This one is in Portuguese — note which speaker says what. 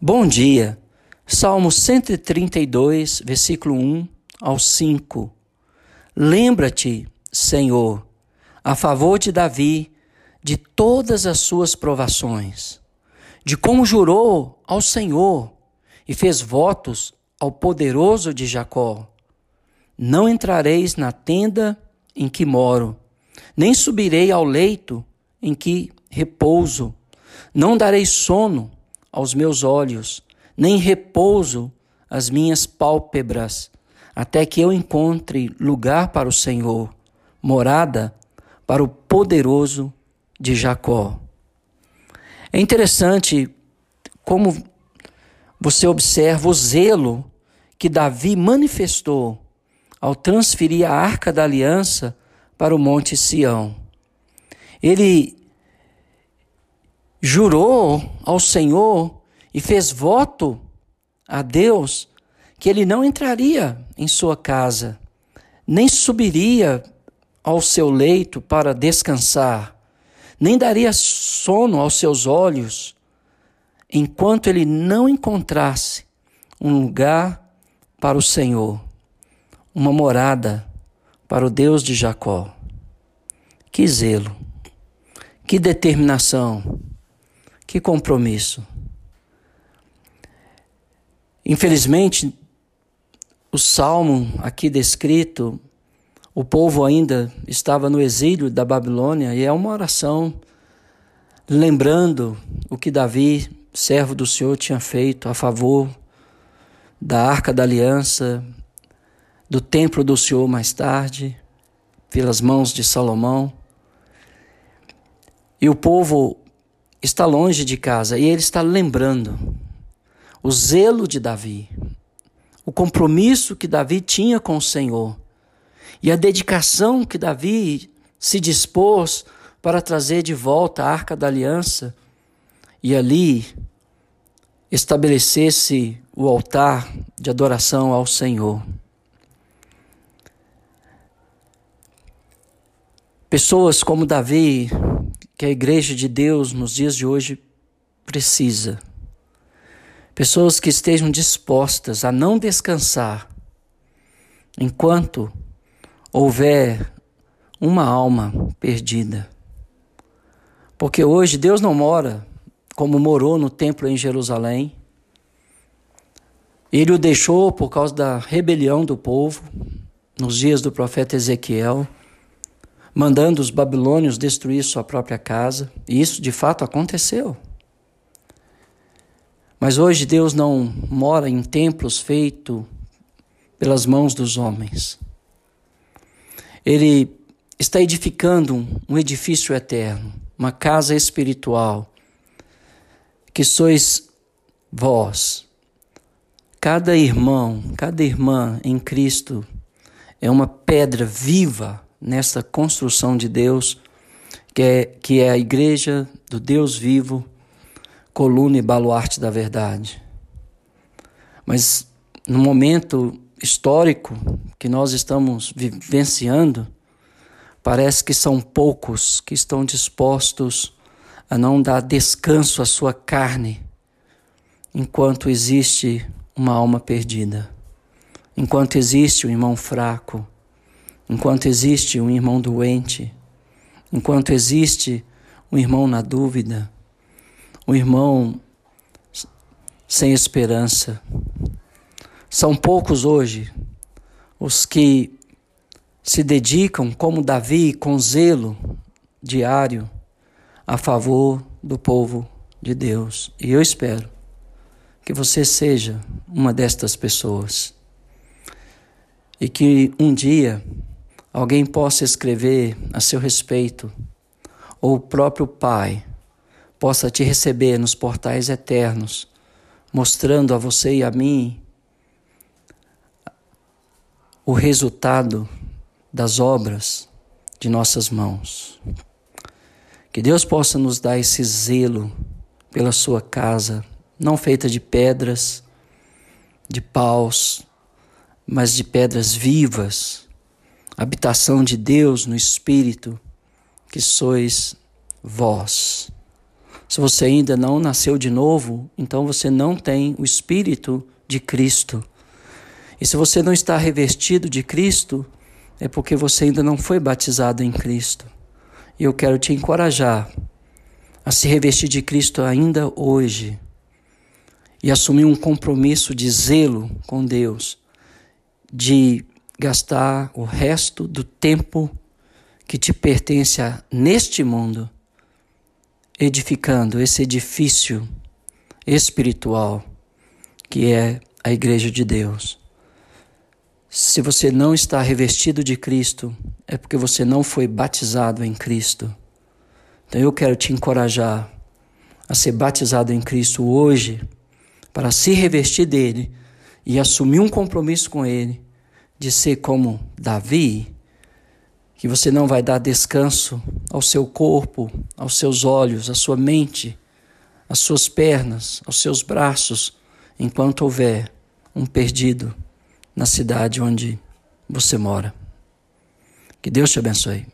Speaker 1: Bom dia. Salmo 132, versículo 1 ao 5. Lembra-te, Senhor, a favor de Davi, de todas as suas provações, de como jurou ao Senhor e fez votos ao poderoso de Jacó. Não entrareis na tenda em que moro, nem subirei ao leito em que repouso, não darei sono aos meus olhos, nem repouso às minhas pálpebras, até que eu encontre lugar para o Senhor, morada para o poderoso de Jacó. É interessante como você observa o zelo que Davi manifestou ao transferir a arca da aliança para o Monte Sião. Ele jurou ao Senhor e fez voto a Deus que ele não entraria em sua casa, nem subiria ao seu leito para descansar, nem daria sono aos seus olhos, enquanto ele não encontrasse um lugar para o Senhor, uma morada para o Deus de Jacó. Que zelo, que determinação, que compromisso. Infelizmente, o salmo aqui descrito, o povo ainda estava no exílio da Babilônia e é uma oração lembrando o que Davi, servo do Senhor, tinha feito a favor da arca da aliança, do templo do Senhor mais tarde, pelas mãos de Salomão. E o povo está longe de casa e ele está lembrando o zelo de Davi, o compromisso que Davi tinha com o Senhor e a dedicação que Davi se dispôs para trazer de volta a arca da aliança e ali estabelecesse o altar de adoração ao Senhor. Pessoas como Davi que a igreja de Deus nos dias de hoje precisa. Pessoas que estejam dispostas a não descansar enquanto houver uma alma perdida. Porque hoje Deus não mora como morou no templo em Jerusalém. Ele o deixou por causa da rebelião do povo nos dias do profeta Ezequiel mandando os babilônios destruir sua própria casa. E isso de fato aconteceu. Mas hoje Deus não mora em templos feitos pelas mãos dos homens. Ele está edificando um edifício eterno, uma casa espiritual, que sois vós. Cada irmão, cada irmã em Cristo é uma pedra viva nessa construção de Deus, que é, que é a igreja do Deus vivo, coluna e baluarte da verdade. Mas no momento histórico que nós estamos vivenciando, parece que são poucos que estão dispostos a não dar descanso à sua carne enquanto existe uma alma perdida, enquanto existe um irmão fraco enquanto existe um irmão doente, enquanto existe um irmão na dúvida, um irmão sem esperança. São poucos hoje os que se dedicam, como Davi, com zelo diário a favor do povo de Deus. E eu espero que você seja uma destas pessoas. E que um dia alguém possa escrever a seu respeito, ou o próprio Pai possa te receber nos portais eternos, mostrando a você e a mim o resultado das obras de nossas mãos. Que Deus possa nos dar esse zelo pela sua casa, não feita de pedras, de paus, mas de pedras vivas habitação de Deus no Espírito, que sois vós. Se você ainda não nasceu de novo, então você não tem o Espírito de Cristo. E se você não está revestido de Cristo, é porque você ainda não foi batizado em Cristo. E eu quero te encorajar a se revestir de Cristo ainda hoje e assumir um compromisso de zelo com Deus, de gastar o resto do tempo que te pertence neste mundo edificando esse edifício espiritual que é a Igreja de Deus. Se você não está revestido de Cristo, é porque você não foi batizado em Cristo. Então eu quero te encorajar a ser batizado em Cristo hoje, para se revestir dele e assumir um compromisso com ele de ser como Davi, que você não vai dar descanso ao seu corpo, aos seus olhos, à sua mente, às suas pernas, aos seus braços, enquanto houver um perdido na cidade onde você mora. Que Deus te abençoe.